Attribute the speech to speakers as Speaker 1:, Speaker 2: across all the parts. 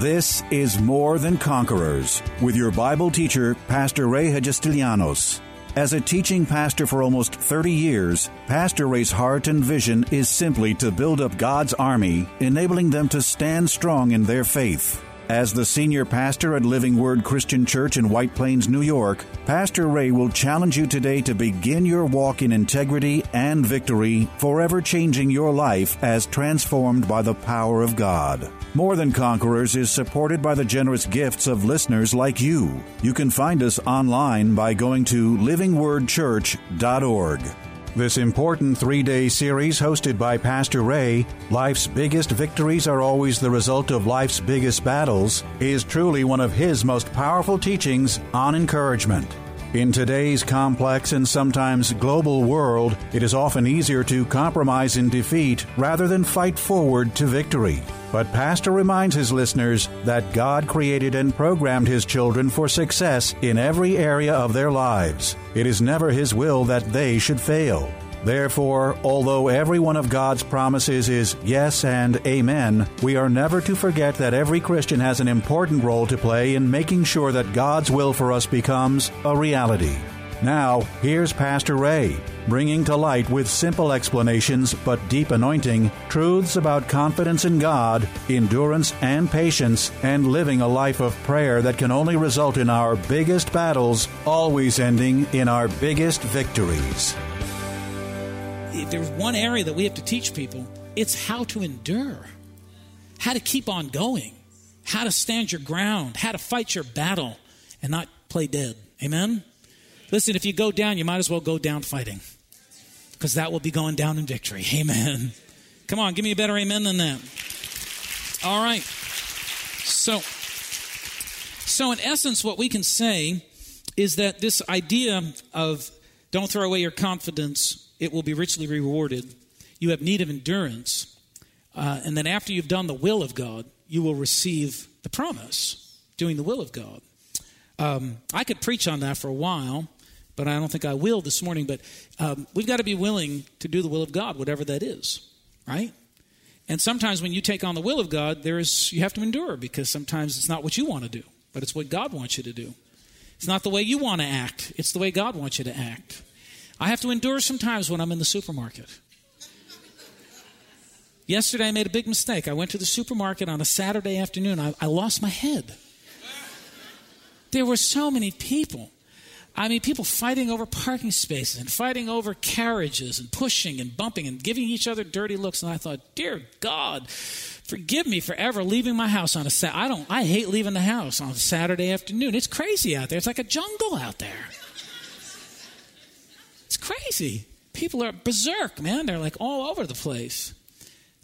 Speaker 1: This is More Than Conquerors with your Bible teacher, Pastor Ray Hagestilianos. As a teaching pastor for almost 30 years, Pastor Ray's heart and vision is simply to build up God's army, enabling them to stand strong in their faith. As the senior pastor at Living Word Christian Church in White Plains, New York, Pastor Ray will challenge you today to begin your walk in integrity and victory, forever changing your life as transformed by the power of God. More Than Conquerors is supported by the generous gifts of listeners like you. You can find us online by going to livingwordchurch.org. This important three day series, hosted by Pastor Ray, Life's Biggest Victories Are Always the Result of Life's Biggest Battles, is truly one of his most powerful teachings on encouragement. In today's complex and sometimes global world, it is often easier to compromise in defeat rather than fight forward to victory. But Pastor reminds his listeners that God created and programmed his children for success in every area of their lives. It is never his will that they should fail. Therefore, although every one of God's promises is yes and amen, we are never to forget that every Christian has an important role to play in making sure that God's will for us becomes a reality. Now, here's Pastor Ray, bringing to light with simple explanations but deep anointing truths about confidence in God, endurance and patience, and living a life of prayer that can only result in our biggest battles always ending in our biggest victories
Speaker 2: if there's one area that we have to teach people, it's how to endure, how to keep on going, how to stand your ground, how to fight your battle and not play dead. Amen? Listen, if you go down, you might as well go down fighting because that will be going down in victory. Amen. Come on, give me a better amen than that. All right. So, so in essence, what we can say is that this idea of don't throw away your confidence it will be richly rewarded. You have need of endurance. Uh, and then after you've done the will of God, you will receive the promise, doing the will of God. Um, I could preach on that for a while, but I don't think I will this morning. But um, we've got to be willing to do the will of God, whatever that is, right? And sometimes when you take on the will of God, there is you have to endure because sometimes it's not what you want to do, but it's what God wants you to do. It's not the way you want to act; it's the way God wants you to act. I have to endure sometimes when I'm in the supermarket. Yesterday, I made a big mistake. I went to the supermarket on a Saturday afternoon. I, I lost my head. There were so many people. I mean, people fighting over parking spaces and fighting over carriages and pushing and bumping and giving each other dirty looks. And I thought, dear God, forgive me for ever leaving my house on a Saturday. I don't. I hate leaving the house on a Saturday afternoon. It's crazy out there. It's like a jungle out there crazy. People are berserk, man. They're like all over the place.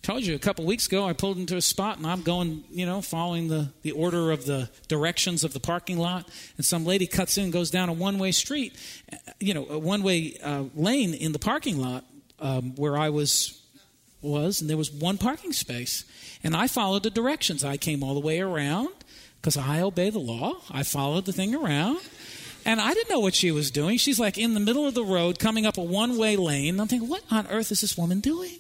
Speaker 2: Told you a couple weeks ago, I pulled into a spot and I'm going, you know, following the, the order of the directions of the parking lot. And some lady cuts in and goes down a one way street, you know, a one way uh, lane in the parking lot um, where I was was, and there was one parking space. And I followed the directions. I came all the way around because I obey the law. I followed the thing around. And I didn't know what she was doing. She's like in the middle of the road coming up a one way lane. I'm thinking, what on earth is this woman doing?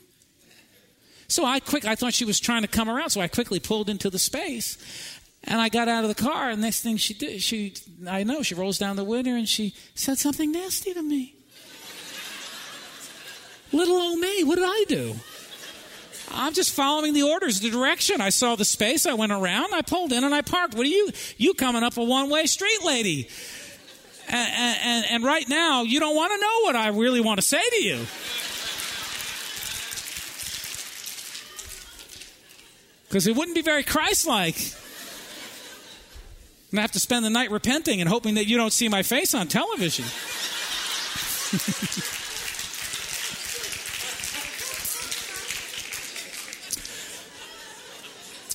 Speaker 2: So I quick I thought she was trying to come around, so I quickly pulled into the space. And I got out of the car, and next thing she did, she I know, she rolls down the window and she said something nasty to me. Little old me, what did I do? I'm just following the orders, the direction. I saw the space, I went around, I pulled in and I parked. What are you you coming up a one-way street, lady? And, and, and right now, you don't want to know what I really want to say to you. Because it wouldn't be very Christ like. Going to have to spend the night repenting and hoping that you don't see my face on television.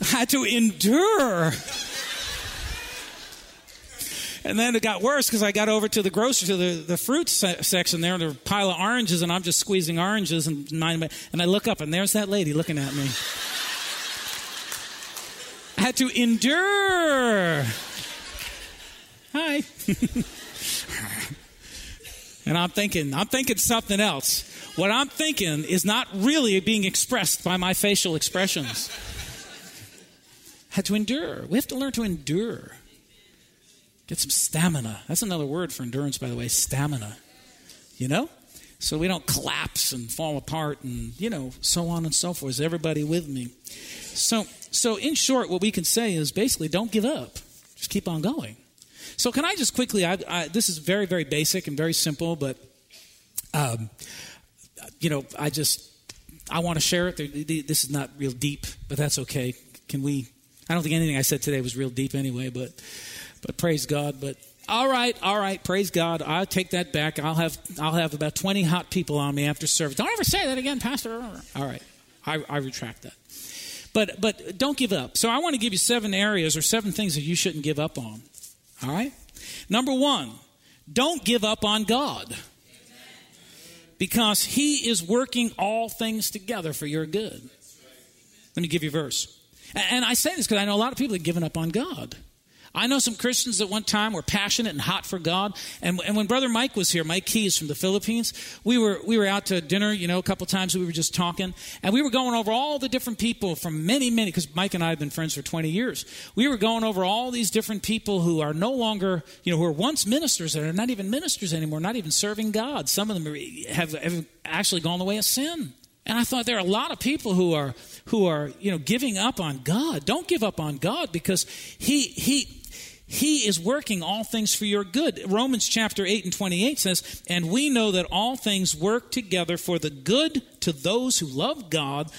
Speaker 2: I had to endure and then it got worse because I got over to the grocery, to the, the fruit se- section there, and there's a pile of oranges, and I'm just squeezing oranges, and nine, and I look up, and there's that lady looking at me. I had to endure. Hi. and I'm thinking, I'm thinking something else. What I'm thinking is not really being expressed by my facial expressions. had to endure. We have to learn to endure. Get some stamina. That's another word for endurance, by the way stamina. You know? So we don't collapse and fall apart and, you know, so on and so forth. Is everybody with me? So, so in short, what we can say is basically don't give up. Just keep on going. So can I just quickly, I, I, this is very, very basic and very simple, but, um, you know, I just, I want to share it. This is not real deep, but that's okay. Can we, I don't think anything I said today was real deep anyway, but, but praise God. But all right, all right, praise God. I'll take that back. I'll have, I'll have about 20 hot people on me after service. Don't ever say that again, Pastor. All right, I, I retract that. But, but don't give up. So I want to give you seven areas or seven things that you shouldn't give up on. All right? Number one, don't give up on God. Because he is working all things together for your good. Let me give you a verse. And I say this because I know a lot of people have given up on God. I know some Christians at one time were passionate and hot for God. And, and when Brother Mike was here, Mike Keys from the Philippines, we were, we were out to dinner, you know, a couple times we were just talking. And we were going over all the different people from many, many, because Mike and I have been friends for 20 years. We were going over all these different people who are no longer, you know, who were once ministers and are not even ministers anymore, not even serving God. Some of them have, have actually gone the way of sin. And I thought there are a lot of people who are who are, you know, giving up on God. Don't give up on God because he he he is working all things for your good. Romans chapter 8 and 28 says, And we know that all things work together for the good to those who love God,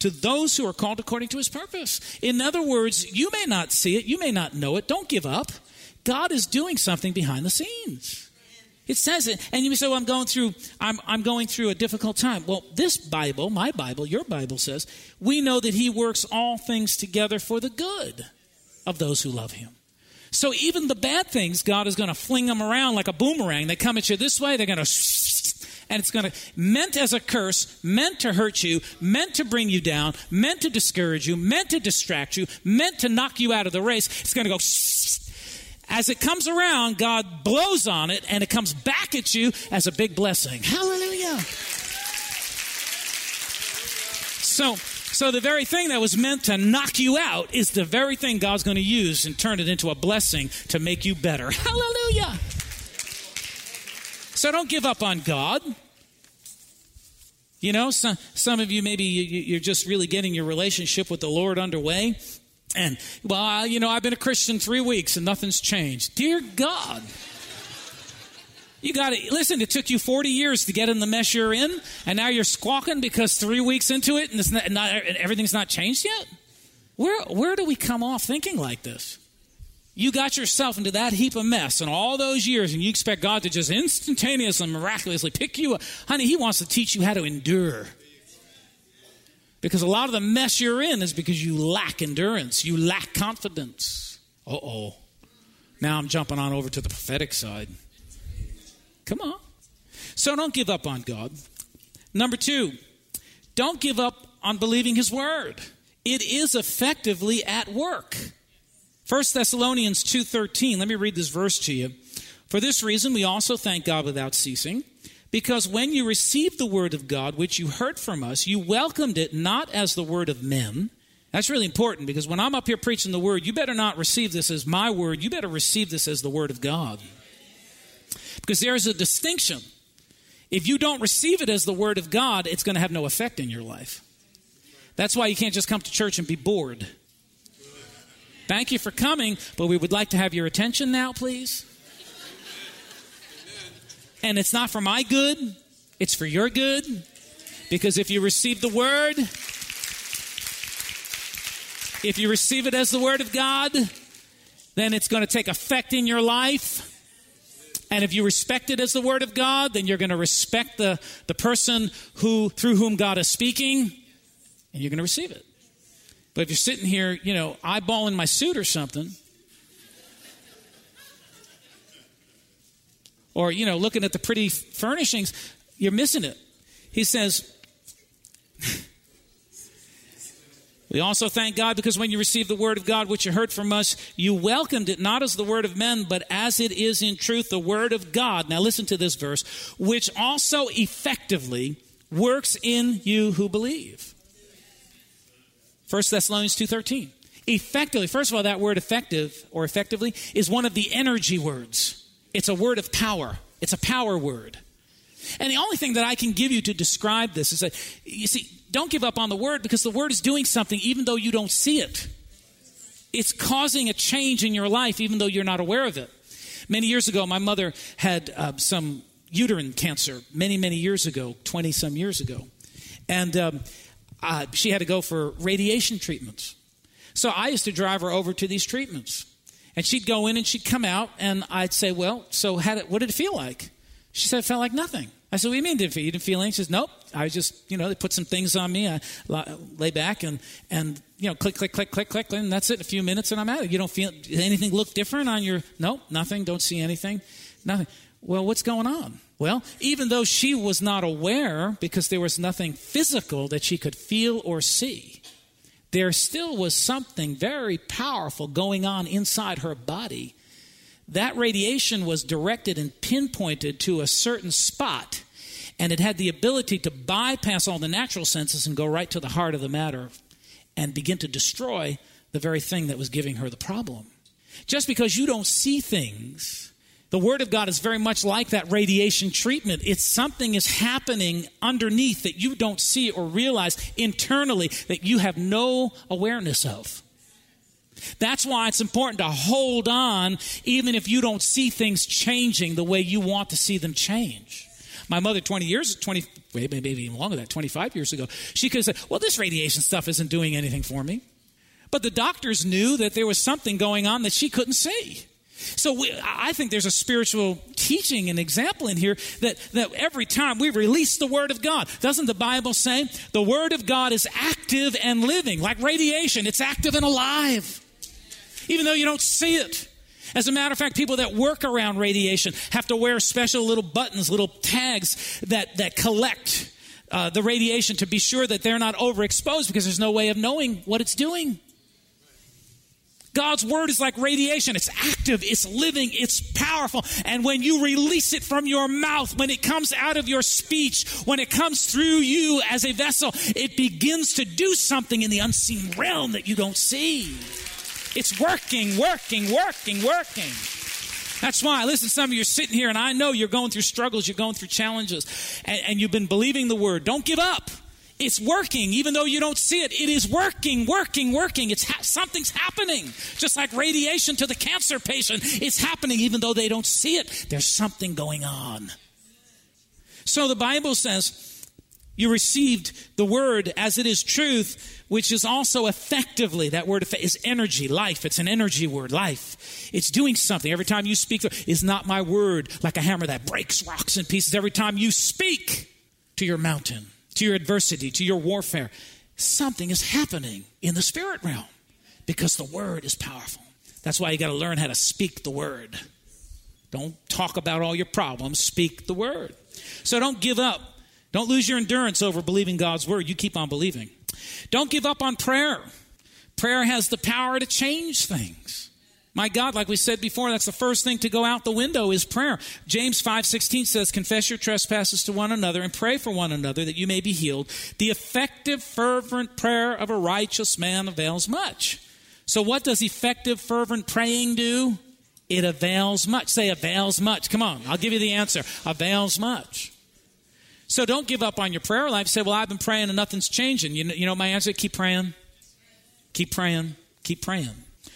Speaker 2: to those who are called according to his purpose. In other words, you may not see it, you may not know it. Don't give up. God is doing something behind the scenes. It says it. And you say, well, I'm going through, I'm, I'm going through a difficult time. Well, this Bible, my Bible, your Bible says, we know that he works all things together for the good of those who love him. So even the bad things, God is going to fling them around like a boomerang. They come at you this way, they're going to, and it's going to, meant as a curse, meant to hurt you, meant to bring you down, meant to discourage you, meant to distract you, meant to knock you out of the race. It's going to go, as it comes around, God blows on it and it comes back at you as a big blessing. Hallelujah. So, so the very thing that was meant to knock you out is the very thing God's going to use and turn it into a blessing to make you better. Hallelujah. So don't give up on God. You know, some, some of you maybe you're just really getting your relationship with the Lord underway. And, well, you know, I've been a Christian three weeks and nothing's changed. Dear God. You got to listen. It took you 40 years to get in the mess you're in, and now you're squawking because three weeks into it and, it's not, not, everything's not changed yet. Where where do we come off thinking like this? You got yourself into that heap of mess in all those years, and you expect God to just instantaneously, miraculously pick you up. Honey, He wants to teach you how to endure. Because a lot of the mess you're in is because you lack endurance, you lack confidence. Uh oh. Now I'm jumping on over to the prophetic side. Come on. So don't give up on God. Number two, don't give up on believing His Word. It is effectively at work. 1 Thessalonians 2:13. Let me read this verse to you. For this reason we also thank God without ceasing, because when you received the word of God which you heard from us, you welcomed it not as the word of men. That's really important because when I'm up here preaching the word, you better not receive this as my word, you better receive this as the word of God. Because there's a distinction. If you don't receive it as the Word of God, it's going to have no effect in your life. That's why you can't just come to church and be bored. Thank you for coming, but we would like to have your attention now, please. And it's not for my good, it's for your good. Because if you receive the Word, if you receive it as the Word of God, then it's going to take effect in your life. And if you respect it as the Word of God, then you're going to respect the, the person who, through whom God is speaking, and you're going to receive it. But if you're sitting here, you know, eyeballing my suit or something, or, you know, looking at the pretty furnishings, you're missing it. He says, We also thank God because when you received the word of God, which you heard from us, you welcomed it not as the word of men, but as it is in truth the word of God. Now listen to this verse, which also effectively works in you who believe. 1 Thessalonians 2:13. Effectively, first of all, that word effective or effectively is one of the energy words. It's a word of power, it's a power word. And the only thing that I can give you to describe this is that, you see, don't give up on the word because the word is doing something even though you don't see it. It's causing a change in your life even though you're not aware of it. Many years ago, my mother had uh, some uterine cancer, many, many years ago, 20 some years ago. And um, uh, she had to go for radiation treatments. So I used to drive her over to these treatments. And she'd go in and she'd come out, and I'd say, Well, so did, what did it feel like? She said, It felt like nothing. I said, What do you mean, did you didn't feel says, Nope. I just, you know, they put some things on me. I lay back and, and you know, click, click, click, click, click, and that's it. A few minutes and I'm out. You don't feel anything look different on your, nope, nothing. Don't see anything. Nothing. Well, what's going on? Well, even though she was not aware because there was nothing physical that she could feel or see, there still was something very powerful going on inside her body. That radiation was directed and pinpointed to a certain spot, and it had the ability to bypass all the natural senses and go right to the heart of the matter and begin to destroy the very thing that was giving her the problem. Just because you don't see things the Word of God is very much like that radiation treatment. It's something is happening underneath that you don't see or realize internally that you have no awareness of. That's why it's important to hold on even if you don't see things changing the way you want to see them change. My mother, 20 years, 20, maybe even longer than that, 25 years ago, she could have said, Well, this radiation stuff isn't doing anything for me. But the doctors knew that there was something going on that she couldn't see. So we, I think there's a spiritual teaching and example in here that, that every time we release the Word of God, doesn't the Bible say the Word of God is active and living, like radiation? It's active and alive, even though you don't see it. As a matter of fact, people that work around radiation have to wear special little buttons, little tags that, that collect uh, the radiation to be sure that they're not overexposed because there's no way of knowing what it's doing. God's word is like radiation. It's active, it's living, it's powerful. And when you release it from your mouth, when it comes out of your speech, when it comes through you as a vessel, it begins to do something in the unseen realm that you don't see. It's working, working, working, working. That's why, listen, some of you are sitting here, and I know you're going through struggles, you're going through challenges, and, and you've been believing the word. Don't give up. It's working, even though you don't see it. It is working, working, working. It's ha- something's happening, just like radiation to the cancer patient. It's happening, even though they don't see it. There's something going on. So the Bible says you received the word as it is truth, which is also effectively that word is energy, life. It's an energy word, life. It's doing something. Every time you speak, is not my word like a hammer that breaks rocks in pieces. Every time you speak to your mountain to your adversity, to your warfare, something is happening in the spirit realm because the word is powerful. That's why you got to learn how to speak the word. Don't talk about all your problems, speak the word. So don't give up. Don't lose your endurance over believing God's word. You keep on believing. Don't give up on prayer. Prayer has the power to change things. My God, like we said before, that's the first thing to go out the window is prayer. James 5:16 says, "Confess your trespasses to one another and pray for one another that you may be healed. The effective fervent prayer of a righteous man avails much." So what does effective fervent praying do? It avails much. Say avails much. Come on, I'll give you the answer. Avails much. So don't give up on your prayer life. Say, "Well, I've been praying and nothing's changing." You know, you know my answer? Keep praying. Keep praying. Keep praying.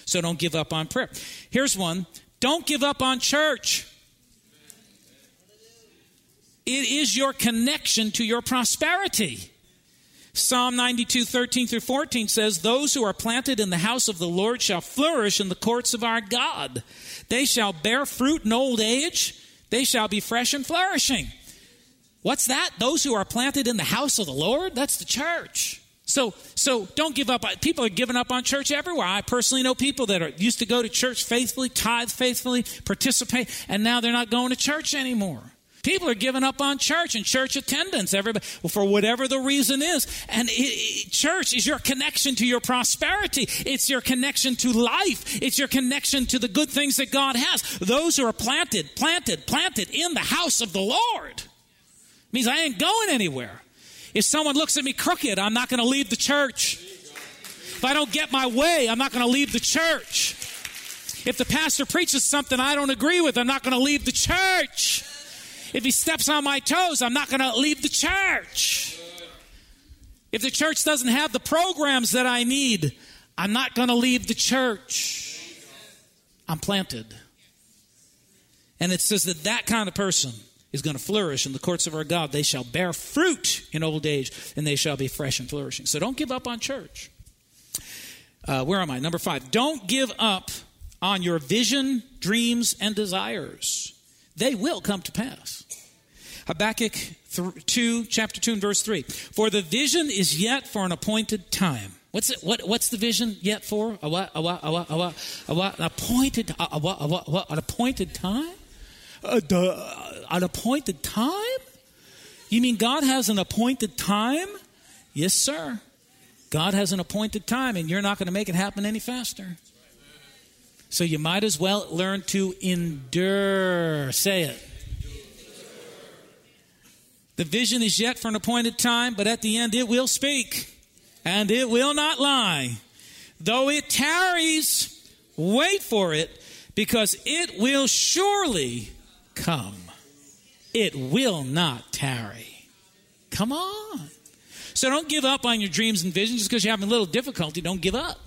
Speaker 2: So don't give up on prayer. Here's one don't give up on church. It is your connection to your prosperity. Psalm 92, 13 through 14 says, Those who are planted in the house of the Lord shall flourish in the courts of our God. They shall bear fruit in old age. They shall be fresh and flourishing. What's that? Those who are planted in the house of the Lord? That's the church. So, so don't give up. People are giving up on church everywhere. I personally know people that are used to go to church faithfully, tithe faithfully, participate, and now they're not going to church anymore. People are giving up on church and church attendance. Everybody, well, for whatever the reason is, and it, it, church is your connection to your prosperity. It's your connection to life. It's your connection to the good things that God has. Those who are planted, planted, planted in the house of the Lord means I ain't going anywhere. If someone looks at me crooked, I'm not going to leave the church. If I don't get my way, I'm not going to leave the church. If the pastor preaches something I don't agree with, I'm not going to leave the church. If he steps on my toes, I'm not going to leave the church. If the church doesn't have the programs that I need, I'm not going to leave the church. I'm planted. And it says that that kind of person is going to flourish in the courts of our God. They shall bear fruit in old age, and they shall be fresh and flourishing. So don't give up on church. Uh, where am I? Number five. Don't give up on your vision, dreams, and desires. They will come to pass. Habakkuk 2, chapter 2, and verse 3. For the vision is yet for an appointed time. What's it? What, what's the vision yet for? A what? A what? A what? A what? A? An appointed? A, what? A what? A what? An appointed time? Uh, an appointed time? You mean God has an appointed time? Yes, sir. God has an appointed time, and you're not going to make it happen any faster. So you might as well learn to endure. Say it. The vision is yet for an appointed time, but at the end it will speak, and it will not lie. Though it tarries, wait for it, because it will surely come. It will not tarry. Come on. So don't give up on your dreams and visions just because you're having a little difficulty. Don't give up.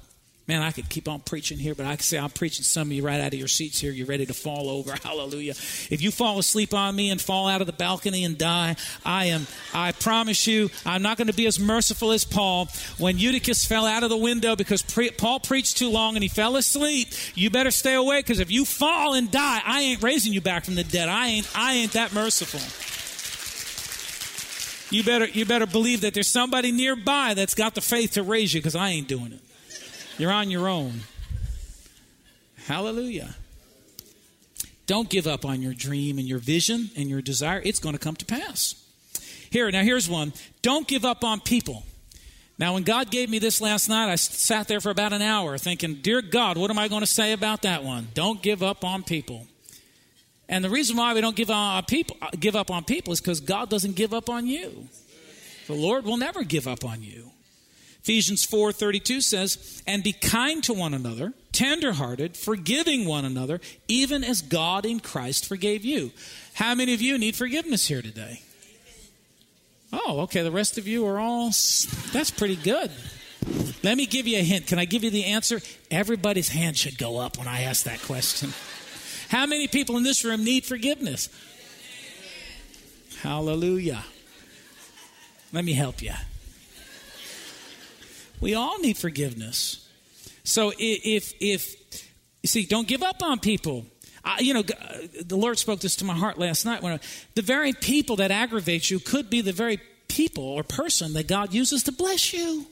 Speaker 2: Man, I could keep on preaching here, but I can say I'm preaching some of you right out of your seats here. You're ready to fall over. Hallelujah. If you fall asleep on me and fall out of the balcony and die, I am, I promise you, I'm not going to be as merciful as Paul. When Eutychus fell out of the window because pre- Paul preached too long and he fell asleep, you better stay away because if you fall and die, I ain't raising you back from the dead. I ain't, I ain't that merciful. You better, you better believe that there's somebody nearby that's got the faith to raise you because I ain't doing it. You're on your own. Hallelujah. Don't give up on your dream and your vision and your desire. It's going to come to pass. Here, now here's one. Don't give up on people. Now, when God gave me this last night, I sat there for about an hour thinking, Dear God, what am I going to say about that one? Don't give up on people. And the reason why we don't give, on people, give up on people is because God doesn't give up on you. The Lord will never give up on you. Ephesians 4:32 says, "And be kind to one another, tenderhearted, forgiving one another, even as God in Christ forgave you." How many of you need forgiveness here today? Oh, okay, the rest of you are all That's pretty good. Let me give you a hint. Can I give you the answer? Everybody's hand should go up when I ask that question. How many people in this room need forgiveness? Hallelujah. Let me help you. We all need forgiveness. So if if you see, don't give up on people. I, you know, the Lord spoke this to my heart last night. When I, the very people that aggravate you could be the very people or person that God uses to bless you.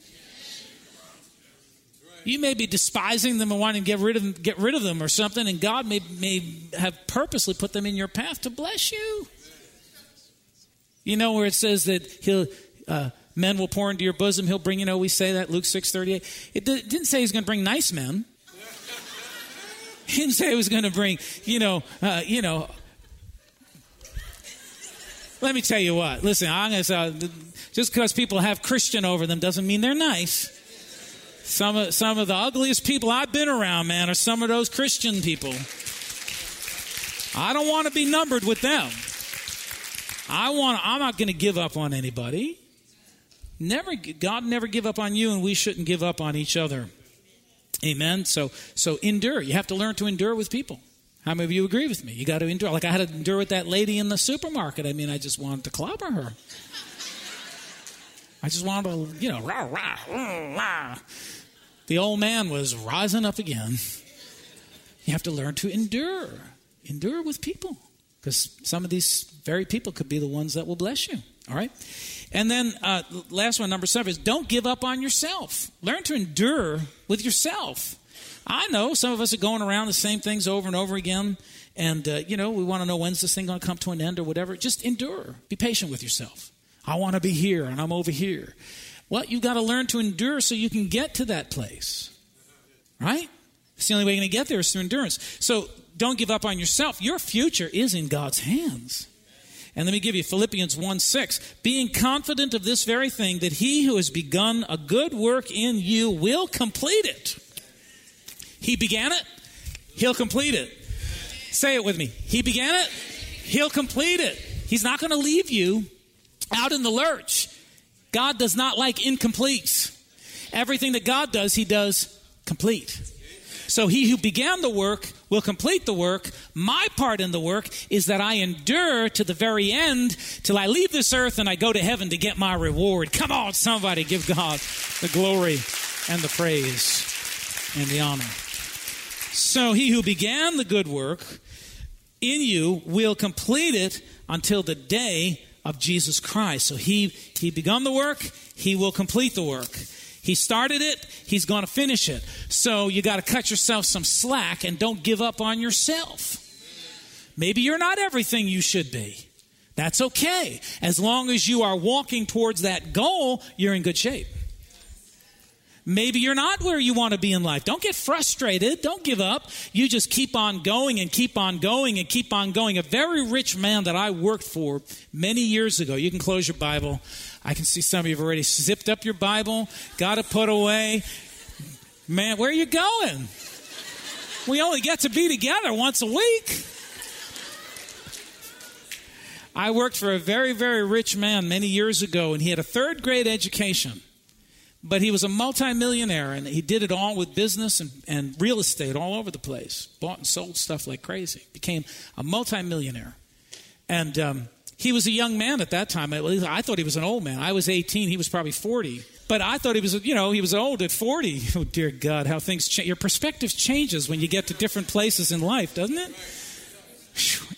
Speaker 2: You may be despising them and wanting to get rid of them, get rid of them or something, and God may, may have purposely put them in your path to bless you. You know where it says that He'll uh, men will pour into your bosom. He'll bring, you know, we say that, Luke 6 38. It didn't say he's going to bring nice men. He didn't say he was going to bring, you know, uh, you know. Let me tell you what. Listen, I'm to say, just because people have Christian over them doesn't mean they're nice. Some of, some of the ugliest people I've been around, man, are some of those Christian people. I don't want to be numbered with them. I want. I'm not going to give up on anybody. Never, God never give up on you, and we shouldn't give up on each other. Amen. So, so endure. You have to learn to endure with people. How many of you agree with me? You got to endure. Like I had to endure with that lady in the supermarket. I mean, I just wanted to clobber her. I just wanted to, you know, rah, rah, rah, rah. The old man was rising up again. You have to learn to endure. Endure with people. Because some of these very people could be the ones that will bless you. All right? And then, uh, last one, number seven, is don't give up on yourself. Learn to endure with yourself. I know some of us are going around the same things over and over again, and, uh, you know, we want to know when's this thing going to come to an end or whatever. Just endure. Be patient with yourself. I want to be here, and I'm over here. Well, you've got to learn to endure so you can get to that place. Right? It's the only way you're going to get there is through endurance. So don't give up on yourself. Your future is in God's hands. And let me give you Philippians 1 6. Being confident of this very thing, that he who has begun a good work in you will complete it. He began it, he'll complete it. Say it with me. He began it, he'll complete it. He's not going to leave you out in the lurch. God does not like incompletes. Everything that God does, he does complete. So he who began the work will complete the work. My part in the work is that I endure to the very end till I leave this earth and I go to heaven to get my reward. Come on, somebody, give God the glory and the praise and the honor. So he who began the good work in you will complete it until the day of Jesus Christ. So he he begun the work, he will complete the work. He started it, he's going to finish it. So you got to cut yourself some slack and don't give up on yourself. Maybe you're not everything you should be. That's okay. As long as you are walking towards that goal, you're in good shape. Maybe you're not where you want to be in life. Don't get frustrated. Don't give up. You just keep on going and keep on going and keep on going. A very rich man that I worked for many years ago, you can close your Bible. I can see some of you have already zipped up your Bible, got it put away. Man, where are you going? We only get to be together once a week. I worked for a very, very rich man many years ago, and he had a third grade education. But he was a multimillionaire, and he did it all with business and, and real estate all over the place. Bought and sold stuff like crazy. Became a multimillionaire. And um, he was a young man at that time. I thought he was an old man. I was 18. He was probably 40. But I thought he was, you know, he was old at 40. Oh, dear God, how things change. Your perspective changes when you get to different places in life, doesn't it?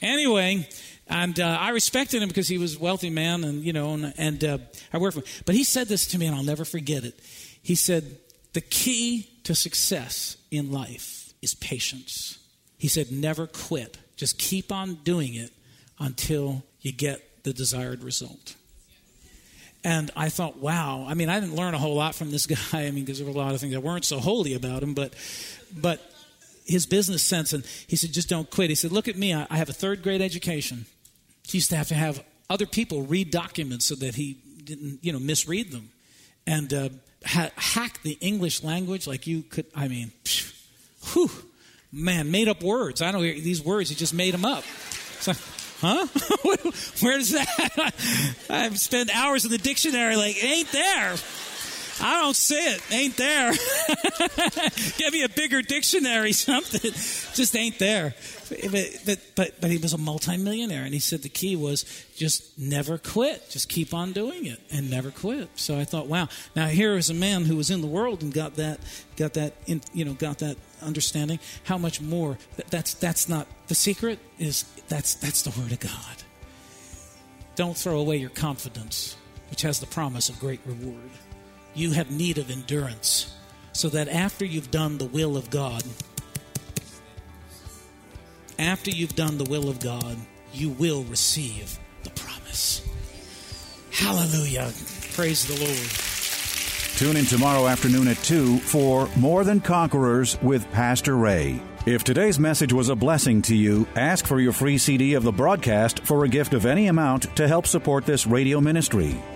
Speaker 2: Anyway, and uh, I respected him because he was a wealthy man, and you know, and, and uh, I worked for him. But he said this to me, and I'll never forget it. He said, "The key to success in life is patience." He said, "Never quit. Just keep on doing it until you get the desired result." And I thought, wow. I mean, I didn't learn a whole lot from this guy. I mean, because there were a lot of things that weren't so holy about him, but, but his business sense. And he said, just don't quit. He said, look at me. I have a third grade education. He used to have to have other people read documents so that he didn't, you know, misread them, and uh, ha- hack the English language like you could. I mean, whew, man, made up words. I don't hear these words. He just made them up. So, huh? Where's that? I've spent hours in the dictionary. Like, it ain't there. I don't see it. Ain't there. Give me a bigger dictionary, something. Just ain't there. But, but, but he was a multimillionaire, and he said the key was just never quit. Just keep on doing it and never quit. So I thought, wow. Now here is a man who was in the world and got that, got that, in, you know, got that understanding. How much more? That's that's not the secret. Is that's that's the word of God. Don't throw away your confidence, which has the promise of great reward you have need of endurance so that after you've done the will of God, after you've done the will of God, you will receive the promise. Hallelujah. Praise the Lord.
Speaker 1: Tune in tomorrow afternoon at 2 for More Than Conquerors with Pastor Ray. If today's message was a blessing to you, ask for your free CD of the broadcast for a gift of any amount to help support this radio ministry.